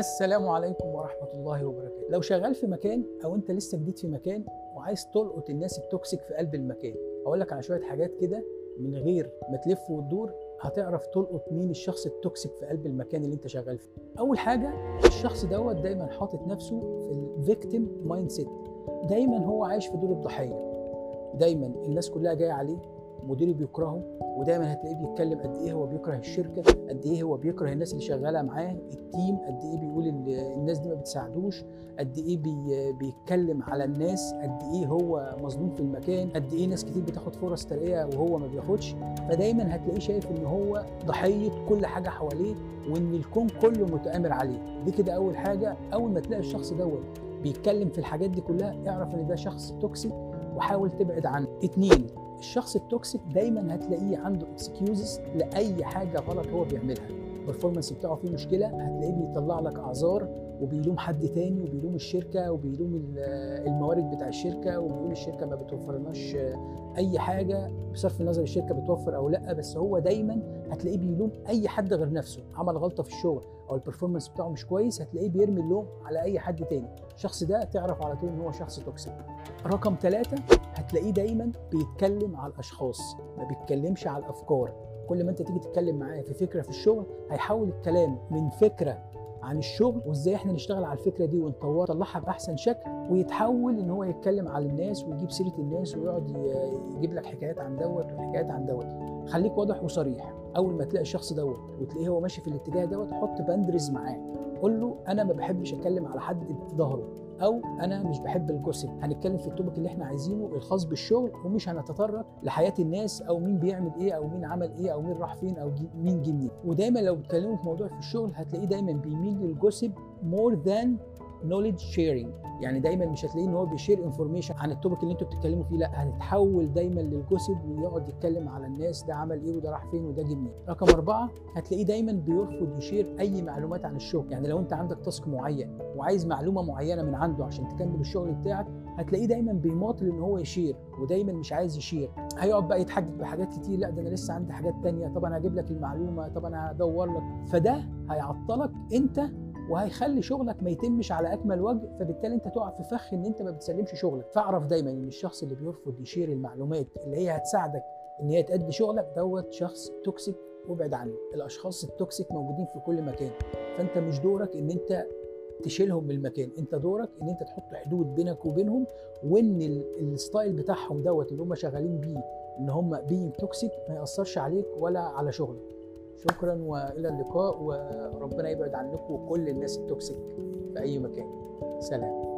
السلام عليكم ورحمة الله وبركاته. لو شغال في مكان أو أنت لسه جديد في مكان وعايز تلقط الناس ال toxic في قلب المكان أقول لك على شوية حاجات كده من غير ما تلف وتدور هتعرف تلقط مين الشخص ال toxic في قلب المكان اللي أنت شغال فيه. أول حاجة الشخص دوت دايما حاطط نفسه في ال victim mindset دايما هو عايش في دور الضحية. دايما الناس كلها جاية عليه مديره بيكرهه ودايما هتلاقيه بيتكلم قد إيه هو بيكره الشركة قد إيه هو بيكره الناس اللي شغالة معاه ال team قد إيه بيقول ال- الناس دي ما بتساعدوش قد إيه بي بيتكلم على الناس قد إيه هو مظلوم في المكان قد إيه ناس كتير بتاخد فرص ترقية وهو ما بياخدش. فدايما هتلاقيه شايف إن هو ضحيه كل حاجة حواليه وإن الكون كله متآمر عليه. دي كده أول حاجة. أول ما تلاقي الشخص دوت بيتكلم في الحاجات دي كلها اعرف إن ده شخص toxic وحاول تبعد عنه اتنين. الشخص ال toxic دايما هتلاقيه عنده excuses لأي حاجة غلط هو بيعملها. ال performance بتاعه فيه مشكلة هتلاقيه بيطلع لك أعذار وبيلوم حد تاني وبيلوم الشركة وبيلوم ال- الموارد بتاع الشركة وبيقول الشركة ما بتوفرلناش أي حاجة بصرف النظر الشركة بتوفر أو لأ بس هو دايما هتلاقيه بيلوم أي حد غير نفسه عمل غلطة في الشغل. أو ال performance بتاعه مش كويس هتلاقيه بيرمي اللوم على أي حد تاني. الشخص ده تعرف على طول إن هو شخص toxic رقم ثلاثة هتلاقيه دايما بيتكلم على الأشخاص ما بيتكلمش على الأفكار. كل ما أنت تيجي تتكلم معاه في فكرة في الشغل هيحول الكلام من فكرة عن الشغل وإزاي إحنا نشتغل على الفكرة دي ونطورها نطلعها بأحسن شكل ويتحول إن هو يتكلم على الناس ويجيب سيرة الناس ويقعد يجيب لك حكايات عن دوت وحكايات عن دوت. خليك واضح وصريح. أول ما تلاقي الشخص دوت وتلاقيه هو ماشي في الاتجاه دوت حط boundaries معاه. قول له أنا ما بحبش أتكلم على حد في ظهره أو أنا مش بحب ال gossip هنتكلم في ال topic اللي إحنا عايزينه الخاص بالشغل ومش هنتطرق لحياة الناس أو مين بيعمل إيه أو مين عمل إيه أو مين راح فين أو جي مين جه منين ودايما لو بتكلموا في موضوع في الشغل هتلاقيه دايما بيميل لل gossip more than knowledge sharing يعني دايما مش هتلاقيه إن هو بي share information عن ال topic اللي أنتوا بتتكلموا فيه لأ هتتحول دايما لل gossip ويقعد يتكلم على الناس ده عمل إيه وده راح فين وده جه منين. رقم أربعة هتلاقيه دايما بيرفض ي share أي معلومات عن الشغل. يعني لو أنت عندك task معين وعايز معلومة معينة من عنده عشان تكمل الشغل بتاعك هتلاقيه دايما بيماطل ان هو ي share ودايما مش عايز ي share هيقعد بقى يتحجج بحاجات كتير لأ ده أنا لسه عندي حاجات تانية طب أنا هجيب لك المعلومة طب أنا هدور لك. فده هيعطلك أنت وهيخلي شغلك ما يتمش على أكمل وجه فبالتالي أنت تقع في فخ إن أنت ما بتسلمش شغلك. فاعرف دايما إن الشخص اللي بيرفض ي share المعلومات اللي هي هتساعدك إن هي تأدي شغلك دوت شخص toxic وابعد عنه. الأشخاص ال toxic موجودين في كل مكان. فأنت مش دورك إن أنت تشيلهم من المكان. أنت دورك إن أنت تحط حدود بينك وبينهم وإن ال- style بتاعهم دوت اللي هم شغالين بيه إن هم being toxic ما يأثرش عليك ولا على شغلك. شكرا وإلى اللقاء وربنا يبعد عنكم كل الناس ال toxic في أي مكان. سلام.